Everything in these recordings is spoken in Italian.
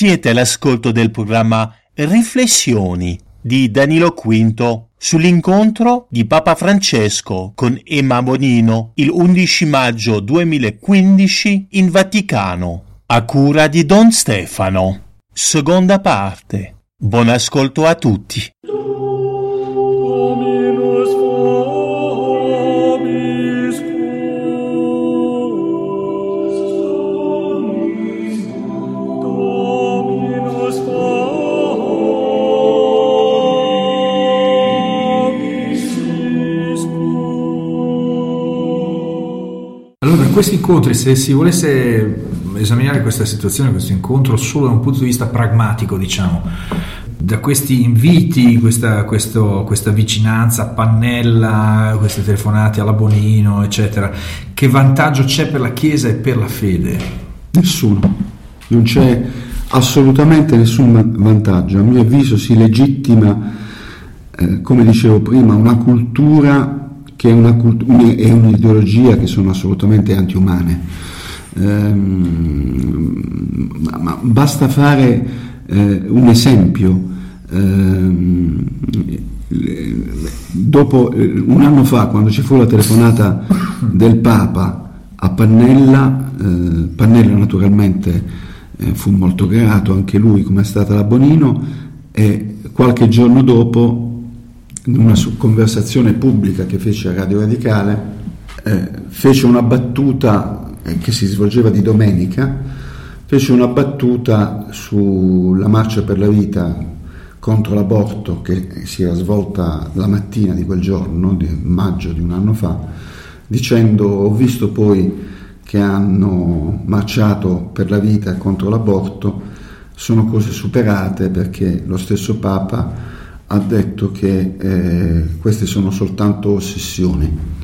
Siete all'ascolto del programma Riflessioni di Danilo Quinto sull'incontro di Papa Francesco con Emma Bonino il 11 maggio 2015 in Vaticano, a cura di Don Stefano. Seconda parte. Buon ascolto a tutti. Questi incontri, se si volesse esaminare questa situazione, questo incontro solo da un punto di vista pragmatico, diciamo, da questi inviti, questa, questo- questa vicinanza a pannella, queste telefonate alla Bonino, eccetera, che vantaggio c'è per la Chiesa e per la fede? Nessuno, non c'è assolutamente nessun va- vantaggio. A mio avviso si legittima, eh, come dicevo prima, una cultura che è, una cult- è un'ideologia che sono assolutamente antiumane. Ehm, ma, basta fare eh, un esempio. Ehm, dopo eh, un anno fa, quando ci fu la telefonata del Papa a Pannella, eh, Pannella naturalmente eh, fu molto grato, anche lui come è stata la Bonino, e qualche giorno dopo, una su- conversazione pubblica che fece a Radio Radicale, eh, fece una battuta eh, che si svolgeva di domenica, fece una battuta sulla marcia per la vita contro l'aborto che si era svolta la mattina di quel giorno, di maggio di un anno fa, dicendo ho visto poi che hanno marciato per la vita contro l'aborto, sono cose superate perché lo stesso Papa ha detto che eh, queste sono soltanto ossessioni.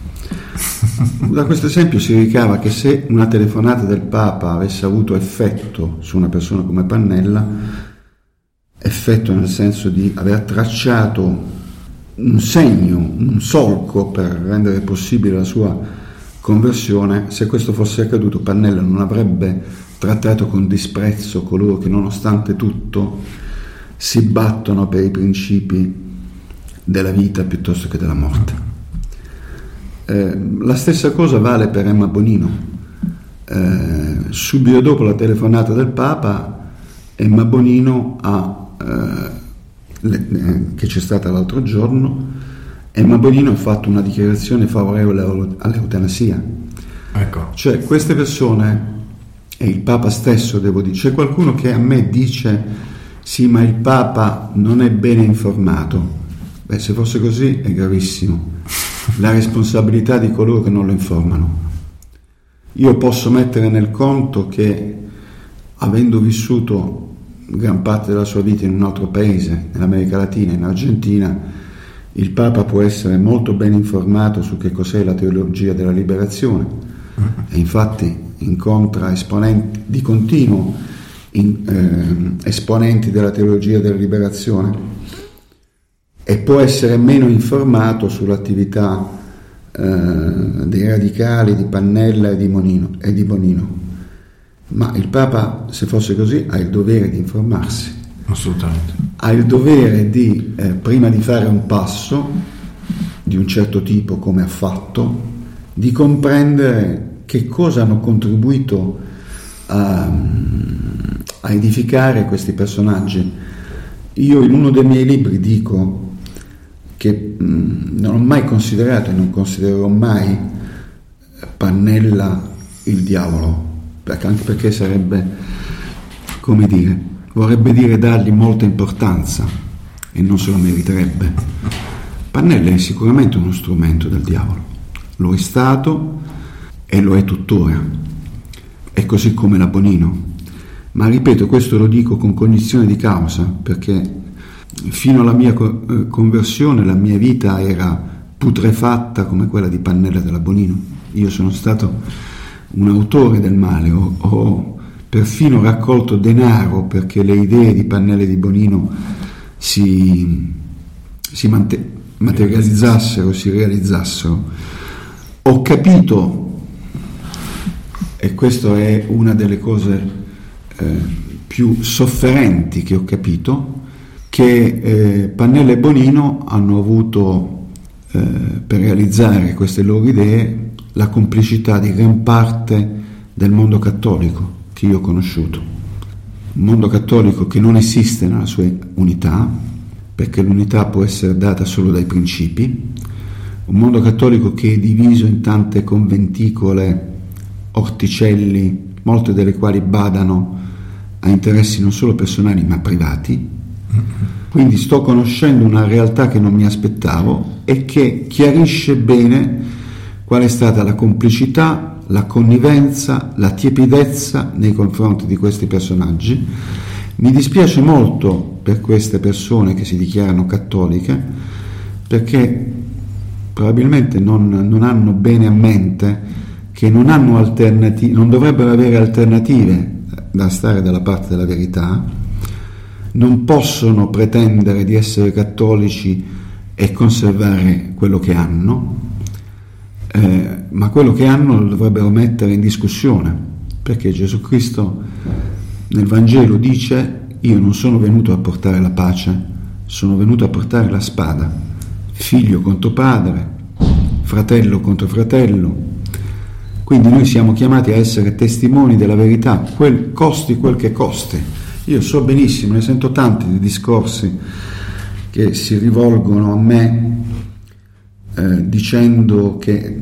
Da questo esempio si ricava che se una telefonata del Papa avesse avuto effetto su una persona come Pannella, effetto nel senso di aver tracciato un segno, un solco per rendere possibile la sua conversione, se questo fosse accaduto Pannella non avrebbe trattato con disprezzo coloro che nonostante tutto si battono per i principi della vita piuttosto che della morte. Eh, la stessa cosa vale per Emma Bonino. Eh, subito dopo la telefonata del Papa, Emma Bonino ha, eh, le- eh, che c'è stata l'altro giorno, Emma Bonino ha fatto una dichiarazione favorevole all'eu- all'eutanasia. Ecco. Cioè queste persone, e il Papa stesso devo dire, c'è qualcuno che a me dice sì ma il Papa non è bene informato. Beh, se fosse così è gravissimo. La responsabilità di coloro che non lo informano. Io posso mettere nel conto che avendo vissuto gran parte della sua vita in un altro paese, nell'America Latina, in Argentina, il Papa può essere molto ben informato su che cos'è la teologia della liberazione e infatti incontra esponenti di continuo in- ehm, esponenti della teologia della liberazione e può essere meno informato sull'attività eh, dei radicali di Pannella e di, Monino, e di Bonino. Ma il Papa, se fosse così, ha il dovere di informarsi Assolutamente. ha il dovere di, eh, prima di fare un passo di un certo tipo come ha fatto, di comprendere che cosa hanno contribuito a, a edificare questi personaggi. Io in uno dei miei libri dico che mh, non ho mai considerato e non considererò mai Pannella il diavolo, perché- anche perché sarebbe, come dire, vorrebbe dire dargli molta importanza e non se lo meriterebbe. Pannella è sicuramente uno strumento del diavolo, lo è stato e lo è tuttora, è così come la Bonino. ma ripeto, questo lo dico con cognizione di causa, perché fino alla mia eh, conversione la mia vita era putrefatta come quella di Pannella della Bonino. Io sono stato un autore del male, ho, ho perfino raccolto denaro perché le idee di Pannella di Bonino si, si mante- materializzassero, si realizzassero. Ho capito, e questa è una delle cose eh, più sofferenti che ho capito, che eh, Pannella e Bonino hanno avuto eh, per realizzare queste loro idee la complicità di gran parte del mondo cattolico che io ho conosciuto. Un mondo cattolico che non esiste nella sua unità, perché l'unità può essere data solo dai principi, un mondo cattolico che è diviso in tante conventicole, orticelli, molte delle quali badano a interessi non solo personali ma privati, quindi sto conoscendo una realtà che non mi aspettavo e che chiarisce bene qual è stata la complicità, la connivenza, la tiepidezza nei confronti di questi personaggi. Mi dispiace molto per queste persone che si dichiarano cattoliche perché probabilmente non, non hanno bene a mente che non, hanno alternati- non dovrebbero avere alternative da stare dalla parte della verità non possono pretendere di essere cattolici e conservare quello che hanno, eh, ma quello che hanno lo dovrebbero mettere in discussione, perché Gesù Cristo nel Vangelo dice io non sono venuto a portare la pace, sono venuto a portare la spada, figlio contro padre, fratello contro fratello. Quindi noi siamo chiamati a essere testimoni della verità, quel costi quel che costi io so benissimo, ne sento tanti di discorsi che si rivolgono a me eh, dicendo che,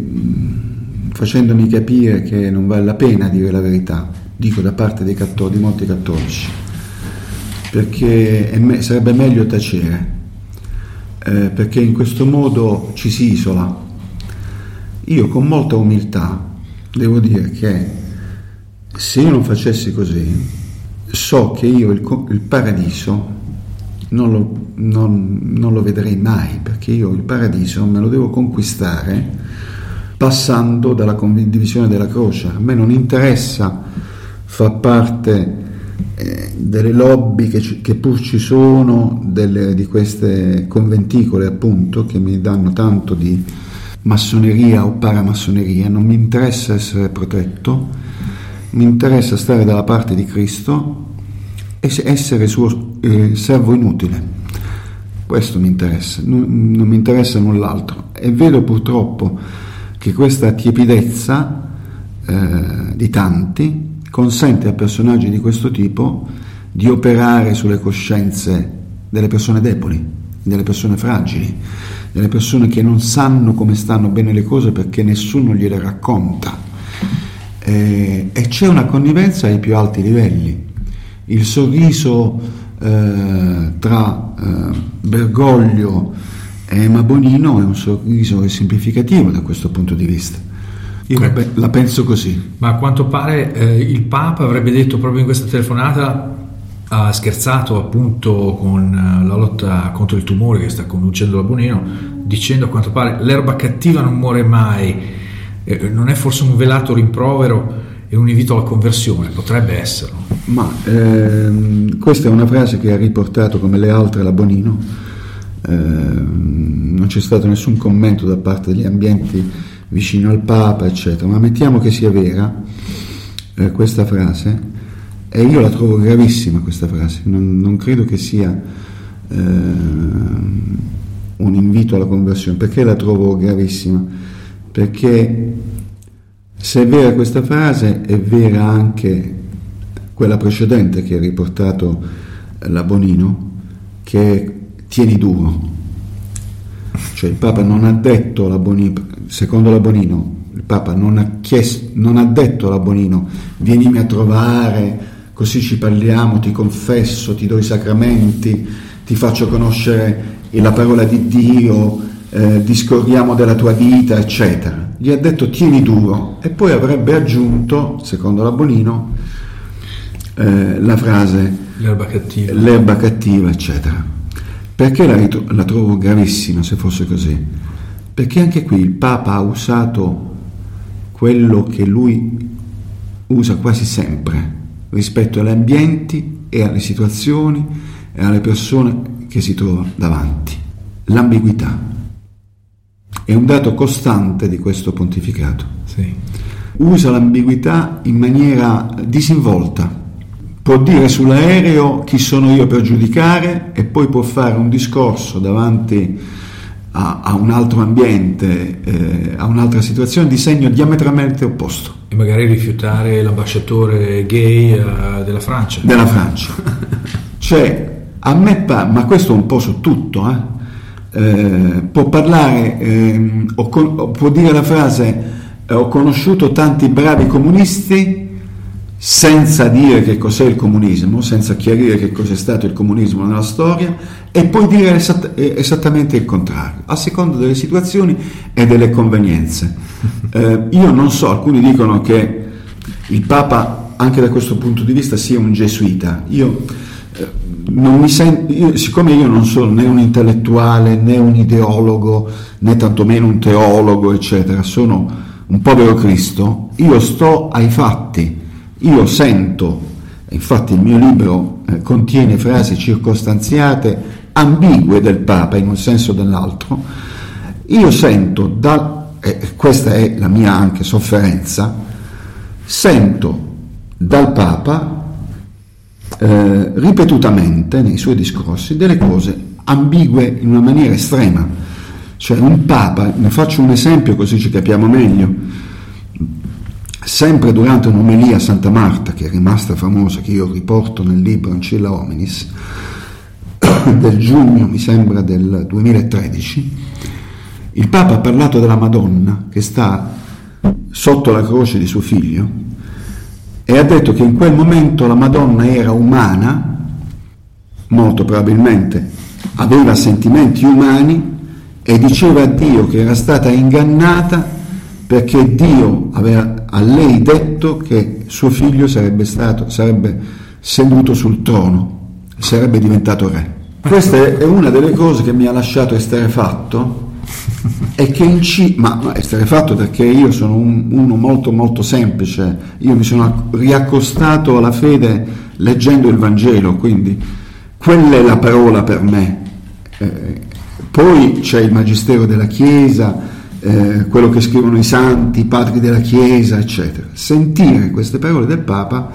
facendomi capire che non vale la pena dire la verità, dico da parte cattolici, di molti cattolici, perché me, sarebbe meglio tacere, eh, perché in questo modo ci si isola. Io con molta umiltà devo dire che se io non facessi così, so che io il, il paradiso non lo, non, non lo, vedrei mai, perché io il paradiso me lo devo conquistare passando dalla condivisione della croce. A me non interessa far parte eh, delle lobby che, che, pur ci sono, delle, di queste conventicole appunto, che mi danno tanto di massoneria o paramassoneria, non mi interessa essere protetto, mi interessa stare dalla parte di Cristo essere suo eh, servo inutile. Questo mi interessa, non, non, mi interessa null'altro. E vedo purtroppo che questa tiepidezza eh, di tanti consente a personaggi di questo tipo di operare sulle coscienze delle persone deboli, delle persone fragili, delle persone che non sanno come stanno bene le cose perché nessuno gliele racconta. Eh, e c'è una connivenza ai più alti livelli il sorriso eh, tra eh, Bergoglio e Emma Bonino è un sorriso esemplificativo da questo punto di vista. Io la, la penso così. Ma a quanto pare eh, il Papa avrebbe detto proprio in questa telefonata ha scherzato appunto con eh, la lotta contro il tumore che sta conducendo la Bonino, dicendo a quanto pare l'erba cattiva non muore mai. Eh, non è forse un velato rimprovero e un invito alla conversione, potrebbe esserlo. Ma ehm, questa è una frase che ha riportato come le altre la Bonino, ehm, non c'è stato nessun commento da parte degli ambienti vicino al Papa, eccetera, ma mettiamo che sia vera eh, questa frase, e io la trovo gravissima questa frase, non, non credo che sia eh, un invito alla conversione, perché la trovo gravissima? Perché se è vera questa frase, è vera anche quella precedente che ha riportato la Bonino, che tieni duro. Cioè il Papa non ha detto alla Bonino, secondo la Bonino, il Papa non ha, chiesto, non ha detto alla Bonino vienimi a trovare, così ci parliamo, ti confesso, ti do i sacramenti, ti faccio conoscere la parola di Dio, eh, discorriamo della tua vita, eccetera gli ha detto tieni duro e poi avrebbe aggiunto, secondo la Bonino, eh, la frase L'erba cattiva. l'erba cattiva, eccetera. Perché la, ritro- la trovo gravissima se fosse così? Perché anche qui il Papa ha usato quello che lui usa quasi sempre rispetto agli ambienti e alle situazioni e alle persone che si trova davanti. L'ambiguità è un dato costante di questo pontificato. Sì. Usa l'ambiguità in maniera disinvolta. Può dire sull'aereo chi sono io per giudicare e poi può fare un discorso davanti a, a un altro ambiente, eh, a un'altra situazione di segno diametralmente opposto E magari rifiutare l'ambasciatore gay eh, della Francia. della Francia. Cioè, a me pa- ma questo un po' su tutto, eh. Eh, può parlare, ehm, o con- può dire la frase eh, ho conosciuto tanti bravi comunisti senza dire che cos'è il comunismo, senza chiarire che cos'è stato il comunismo nella storia e poi dire esatt- esattamente il contrario, a seconda delle situazioni e delle convenienze. Eh, io non so, alcuni dicono che il Papa anche da questo punto di vista sia un gesuita. Io eh, sento, io- siccome io non sono né un intellettuale né un ideologo né tantomeno un teologo, eccetera, sono un povero Cristo, io sto ai fatti, io sento, infatti il mio libro eh, contiene frasi circostanziate, ambigue del Papa in un senso o nell'altro, io sento, da, e questa è la mia anche sofferenza, sento dal Papa eh, ripetutamente nei suoi discorsi delle cose ambigue in una maniera estrema. Cioè un Papa, ne faccio un esempio così ci capiamo meglio, sempre durante un'omelia a Santa Marta, che è rimasta famosa, che io riporto nel libro Ancilla Hominis, del giugno, mi sembra, del 2013, il Papa ha parlato della Madonna che sta sotto la croce di suo figlio e ha detto che in quel momento la Madonna era umana, molto probabilmente aveva sentimenti umani e diceva a Dio che era stata ingannata perché Dio aveva a lei detto che suo figlio sarebbe, stato, sarebbe seduto sul trono, sarebbe diventato re. Questa è una delle cose che mi ha lasciato esterefatto e che inci- ma, ma esterefatto perché io sono un- uno molto molto semplice, io mi sono riaccostato alla fede leggendo il Vangelo, quindi quella è la parola per me. Eh, poi c'è il Magistero della Chiesa, eh, quello che scrivono i santi, i padri della Chiesa, eccetera. Sentire queste parole del Papa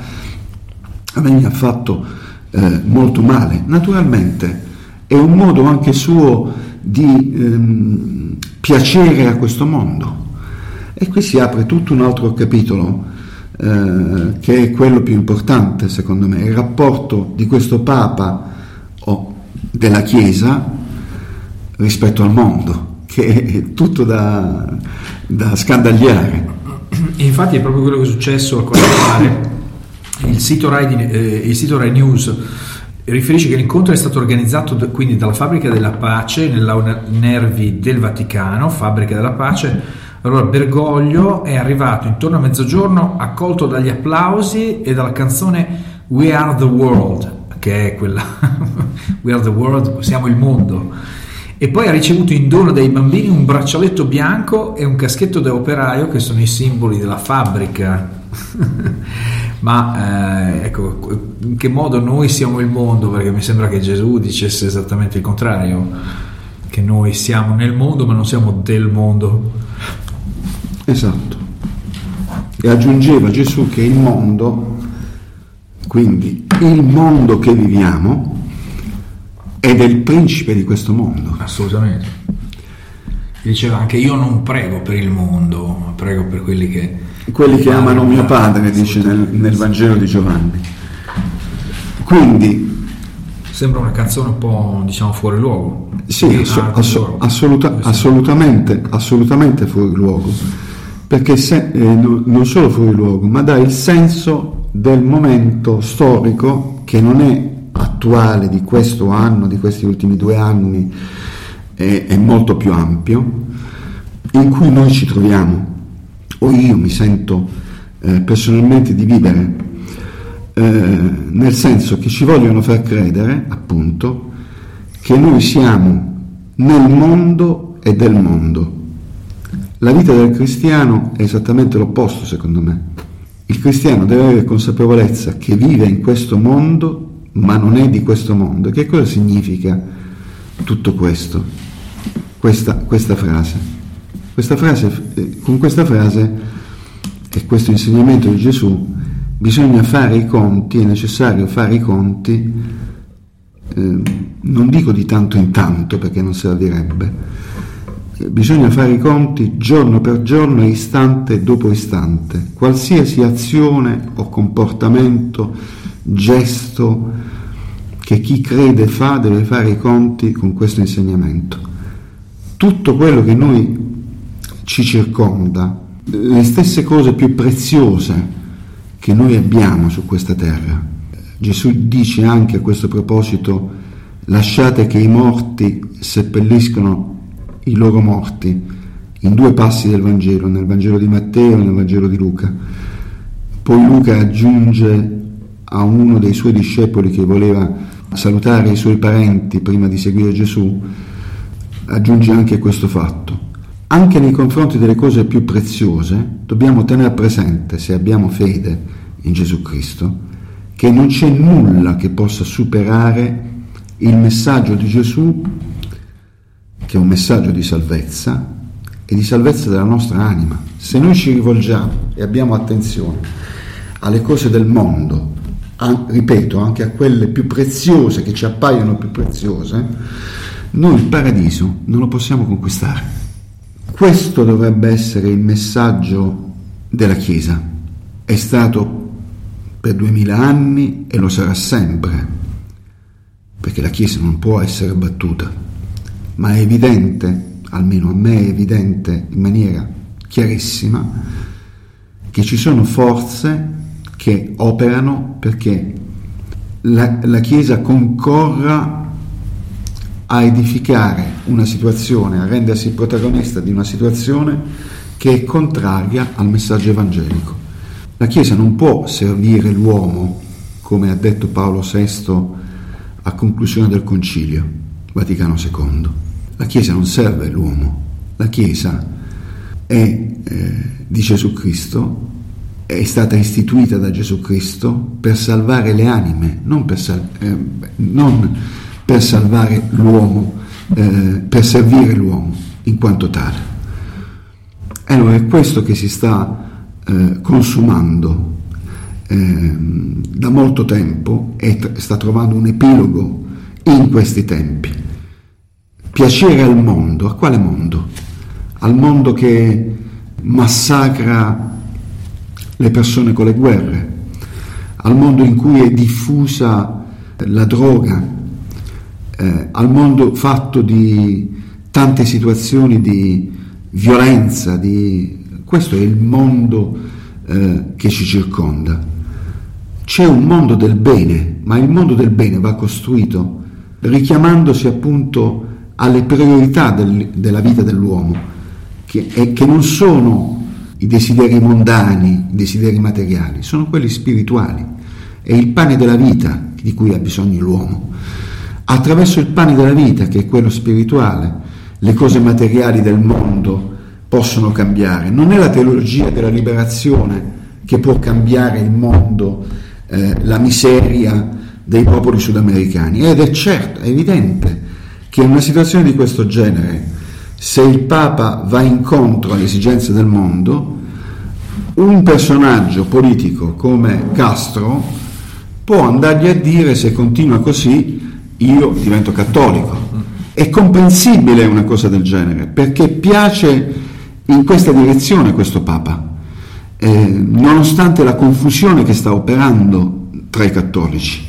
a me mi ha fatto eh, molto male. Naturalmente è un modo anche suo di ehm, piacere a questo mondo. E qui si apre tutto un altro capitolo eh, che è quello più importante secondo me, il rapporto di questo Papa o della Chiesa rispetto al mondo, che è tutto da, da scandagliare. Infatti è proprio quello che è successo a pare. Il sito Rai, di- eh, il sito Rai News riferisce che l'incontro è stato organizzato d- quindi dalla Fabbrica della Pace nell'Aula Nervi del Vaticano, Fabbrica della Pace. Allora Bergoglio è arrivato intorno a mezzogiorno accolto dagli applausi e dalla canzone We Are the World, che è quella We Are the World, siamo il mondo. E poi ha ricevuto in dono dai bambini un braccialetto bianco e un caschetto da operaio che sono i simboli della fabbrica. Ma eh, ecco, in che modo noi siamo il mondo? Perché mi sembra che Gesù dicesse esattamente il contrario, che noi siamo nel mondo ma non siamo del mondo. Esatto. E aggiungeva Gesù che il mondo, quindi il mondo che viviamo, è del principe di questo mondo. Assolutamente. Diceva anche io non prego per il mondo, ma prego per quelli che... Quelli che amano mio padre, dice nel, nel Vangelo di Giovanni. Quindi, Sembra una canzone un po' diciamo fuori luogo. sì, asso- world. assoluta- assolutamente, assolutamente fuori luogo, perché se- eh, no- non solo fuori luogo, ma dà il senso del momento storico che non è attuale di questo anno, di questi ultimi due anni, è, è molto più ampio, in cui noi ci troviamo, o io mi sento eh, personalmente di vivere. eh, nel senso che ci vogliono far credere, appunto, che noi siamo nel mondo e del mondo. La vita del cristiano è esattamente l'opposto, secondo me. Il cristiano deve avere consapevolezza che vive in questo mondo, ma non è di questo mondo. Che cosa significa tutto questo? Questa, questa frase. Questa frase. Eh, con questa frase e questo insegnamento di Gesù bisogna fare i conti, è necessario fare i conti, eh, non dico di tanto in tanto perché non servirebbe, bisogna fare i conti giorno per giorno, istante dopo istante. Qualsiasi azione o comportamento, gesto che chi crede fa deve fare i conti con questo insegnamento. Tutto quello che noi ci circonda, le stesse cose più preziose che noi abbiamo su questa terra. Gesù dice anche a questo proposito, lasciate che i morti seppelliscono i loro morti in due passi del Vangelo, nel Vangelo di Matteo e nel Vangelo di Luca. Poi Luca aggiunge a uno dei suoi discepoli che voleva salutare i suoi parenti prima di seguire Gesù, aggiunge anche questo fatto. Anche nei confronti delle cose più preziose dobbiamo tenere presente, se abbiamo fede in Gesù Cristo, che non c'è nulla che possa superare il messaggio di Gesù che è un messaggio di salvezza e di salvezza della nostra anima. Se noi ci rivolgiamo e abbiamo attenzione alle cose del mondo, a, ripeto, anche a quelle più preziose, che ci appaiono più preziose, noi il paradiso non lo possiamo conquistare. Questo dovrebbe essere il messaggio della Chiesa. È stato per duemila anni e lo sarà sempre, perché la Chiesa non può essere battuta ma è evidente, almeno a me è evidente in maniera chiarissima, che ci sono forze che operano perché la, la Chiesa concorra a edificare una situazione, a rendersi protagonista di una situazione che è contraria al messaggio evangelico. La Chiesa non può servire l'uomo, come ha detto Paolo VI a conclusione del Concilio Vaticano II. La Chiesa non serve l'uomo, la Chiesa è eh, di Gesù Cristo, è stata istituita da Gesù Cristo per salvare le anime, non per, sal- eh, non per salvare l'uomo, eh, per servire l'uomo in quanto tale. Allora è questo che si sta eh, consumando ehm, da molto tempo e t- sta trovando un epilogo in questi tempi piacere al mondo. A quale mondo? Al mondo che massacra le persone con le guerre, al mondo in cui è diffusa la droga, eh, al mondo fatto di tante situazioni di violenza, di... questo è il mondo eh, che ci circonda. C'è un mondo del bene, ma il mondo del bene va costruito richiamandosi appunto alle priorità del, della vita dell'uomo, che, che non sono i desideri mondani, i desideri materiali, sono quelli spirituali. È il pane della vita di cui ha bisogno l'uomo. Attraverso il pane della vita, che è quello spirituale, le cose materiali del mondo possono cambiare. Non è la teologia della liberazione che può cambiare il mondo, eh, la miseria dei popoli sudamericani. Ed è certo, è evidente che in una situazione di questo genere, se il Papa va incontro alle esigenze del mondo, un personaggio politico come Castro può andargli a dire se continua così io divento cattolico. È comprensibile una cosa del genere perché piace in questa direzione questo Papa, eh, nonostante la confusione che sta operando tra i cattolici,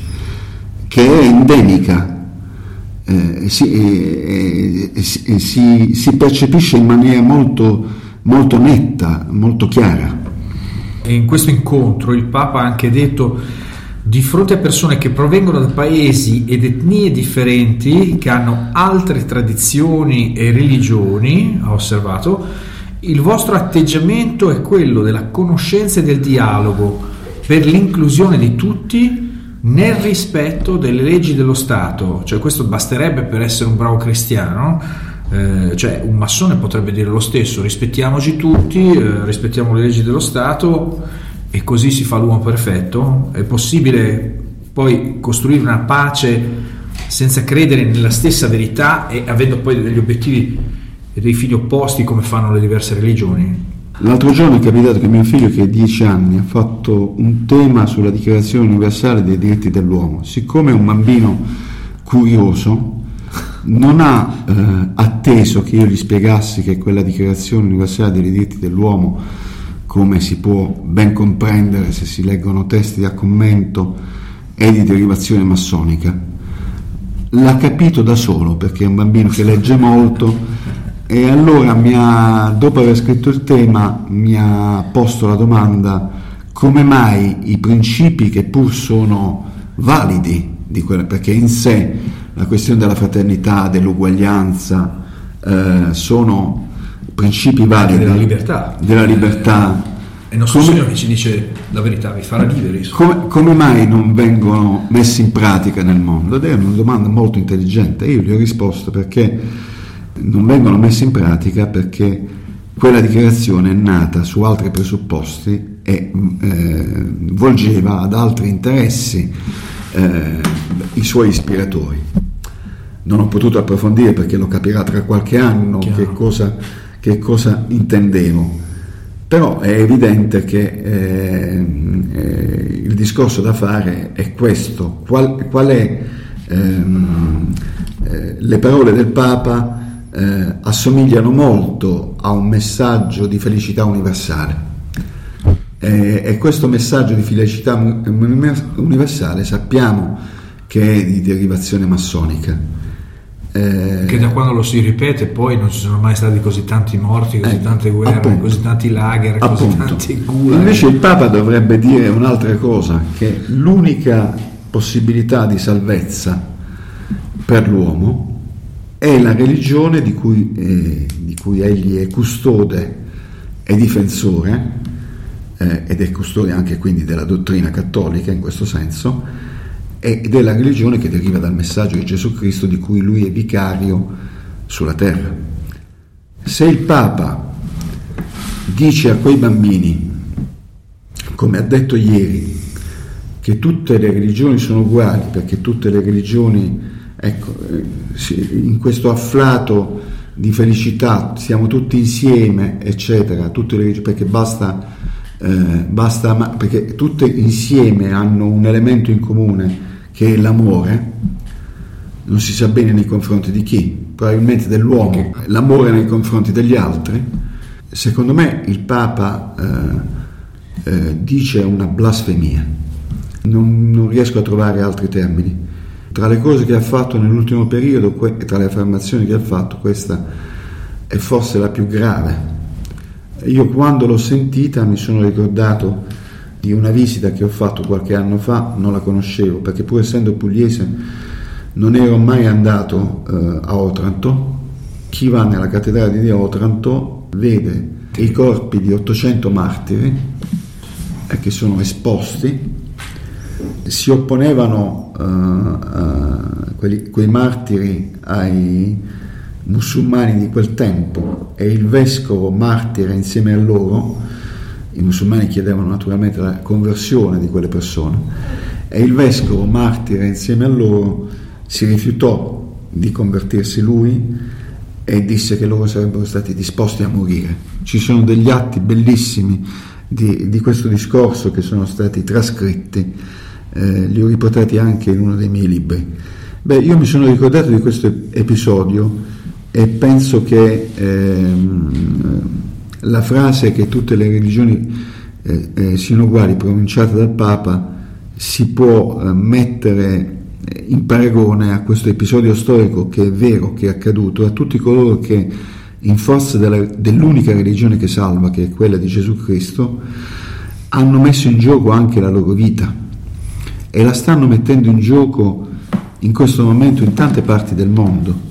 che è endemica eh, si, eh, eh, si, si, percepisce in maniera molto, molto netta, molto chiara. In questo incontro il Papa ha anche detto di fronte a persone che provengono da paesi ed etnie differenti, che hanno altre tradizioni e religioni, ha osservato, il vostro atteggiamento è quello della conoscenza e del dialogo, per l'inclusione di tutti nel rispetto delle leggi dello Stato, cioè questo basterebbe per essere un bravo cristiano, eh, cioè un massone potrebbe dire lo stesso, rispettiamoci tutti, eh, rispettiamo le leggi dello Stato e così si fa l'uomo perfetto, è possibile poi costruire una pace senza credere nella stessa verità e avendo poi degli obiettivi e dei fini opposti come fanno le diverse religioni. L'altro giorno è capitato che mio figlio, che ha dieci anni, ha fatto un tema sulla Dichiarazione universale dei diritti dell'uomo. Siccome è un bambino curioso, non ha eh, atteso che io gli spiegassi che quella Dichiarazione universale dei diritti dell'uomo, come si può ben comprendere se si leggono testi a commento, è di derivazione massonica. L'ha capito da solo perché è un bambino che legge molto e allora ha, dopo aver scritto il tema mi ha posto la domanda come mai i principi che pur sono validi, quella, perché in sé la questione della fraternità, dell'uguaglianza eh, sono principi validi della libertà, della libertà e non so come, che ci dice la verità, vi farà liberi. Come, come, mai non vengono messi in pratica nel mondo? Ed è una domanda molto intelligente. Io gli ho risposto perché non vengono messe in pratica perché quella dichiarazione è nata su altri presupposti e eh, volgeva ad altri interessi eh, i suoi ispiratori. Non ho potuto approfondire perché lo capirà tra qualche anno che cosa, che cosa, intendevo, però è evidente che eh, eh il discorso da fare è questo, qual, qual è ehm, eh, le parole del Papa eh, assomigliano molto a un messaggio di felicità universale. Eh, e questo messaggio di felicità universale sappiamo che è di derivazione massonica. Eh, che da quando lo si ripete poi non ci sono mai stati così tanti morti, così eh, tante guerre, appunto, così tanti lager, così appunto. tanti gulag. Invece il Papa dovrebbe dire un'altra cosa, che l'unica possibilità di salvezza per l'uomo è la religione di cui, eh, di cui egli è custode e difensore, eh, ed è custode anche quindi della dottrina cattolica in questo senso, ed è la religione che deriva dal messaggio di Gesù Cristo di cui lui è vicario sulla terra. Se il Papa dice a quei bambini, come ha detto ieri, che tutte le religioni sono uguali perché tutte le religioni Ecco, in questo afflato di felicità siamo tutti insieme, eccetera, tutte le, perché basta, eh, basta, perché tutte insieme hanno un elemento in comune che è l'amore, non si sa bene nei confronti di chi, probabilmente dell'uomo, l'amore nei confronti degli altri. Secondo me il Papa eh, eh, dice una blasfemia, non, non riesco a trovare altri termini tra le cose che ha fatto nell'ultimo periodo e tra le affermazioni che ha fatto, questa è forse la più grave. Io quando l'ho sentita mi sono ricordato di una visita che ho fatto qualche anno fa, non la conoscevo perché pur essendo pugliese non ero mai andato eh, a Otranto. Chi va nella cattedrale di Otranto vede i corpi di 800 martiri eh, che sono esposti si opponevano uh, uh, quelli, quei martiri ai musulmani di quel tempo e il vescovo martire insieme a loro, i musulmani chiedevano naturalmente la conversione di quelle persone e il vescovo martire insieme a loro si rifiutò di convertirsi lui e disse che loro sarebbero stati disposti a morire. Ci sono degli atti bellissimi di, di questo discorso che sono stati trascritti eh, li ho riportati anche in uno dei miei libri. Beh, io mi sono ricordato di questo episodio e penso che ehm, la frase che tutte le religioni eh, eh, siano uguali pronunciata dal Papa si può eh, mettere in paragone a questo episodio storico che è vero, che è accaduto, a tutti coloro che in forza della, dell'unica religione che salva, che è quella di Gesù Cristo, hanno messo in gioco anche la loro vita e la stanno mettendo in gioco in questo momento in tante parti del mondo.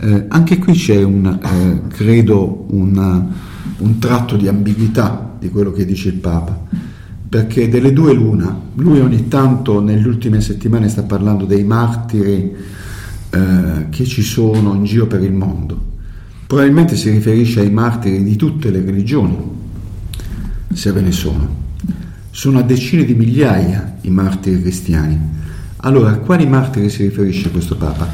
Eh, anche qui c'è un, eh, credo, una, un tratto di ambiguità di quello che dice il Papa, perché delle due l'una, lui ogni tanto nelle ultime settimane sta parlando dei martiri eh, che ci sono in giro per il mondo. Probabilmente si riferisce ai martiri di tutte le religioni, se ve ne sono. Sono a decine di migliaia i martiri cristiani. Allora, a quali martiri si riferisce questo Papa?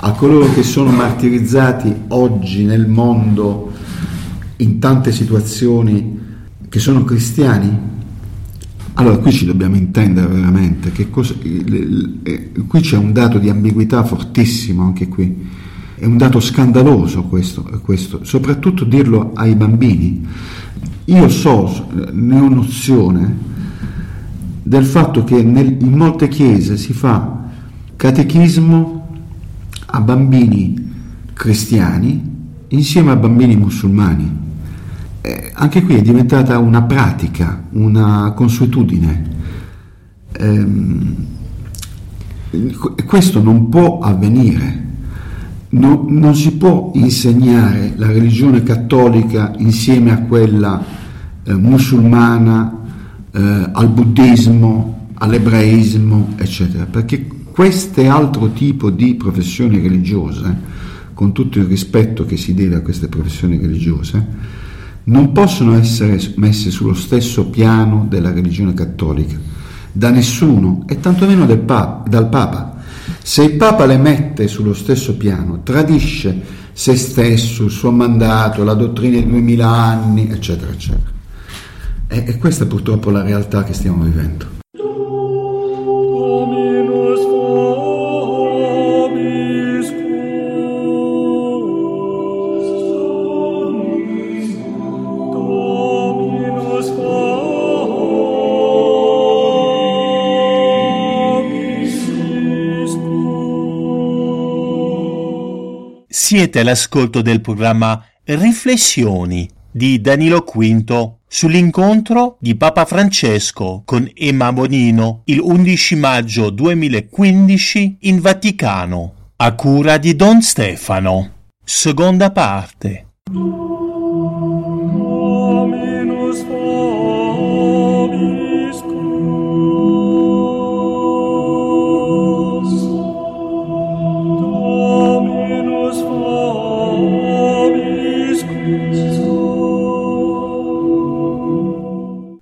A coloro che sono martirizzati oggi nel mondo in tante situazioni che sono cristiani? Allora qui ci dobbiamo intendere veramente cosa, eh, qui c'è un dato di ambiguità fortissimo anche qui, è un dato scandaloso questo, questo, soprattutto dirlo ai bambini. Io so, ne ho nozione del fatto che nel, in molte chiese si fa catechismo a bambini cristiani insieme a bambini musulmani eh, anche qui è diventata una pratica, una consuetudine. Eh, questo non può avvenire. No, non si può insegnare la religione cattolica insieme a quella eh, musulmana, eh, al buddismo, all'ebraismo, eccetera, perché questo altro tipo di professioni religiose, con tutto il rispetto che si deve a queste professioni religiose, non possono essere messe sullo stesso piano della religione cattolica, da nessuno e tantomeno pa- dal Papa. Se il Papa le mette sullo stesso piano, tradisce se stesso, il suo mandato, la dottrina di duemila anni, eccetera, eccetera. E, e questa è purtroppo la realtà che stiamo vivendo. Siete all'ascolto del programma Riflessioni di Danilo V sull'incontro di Papa Francesco con Emma Bonino il 11 maggio 2015 in Vaticano, a cura di Don Stefano. Seconda parte.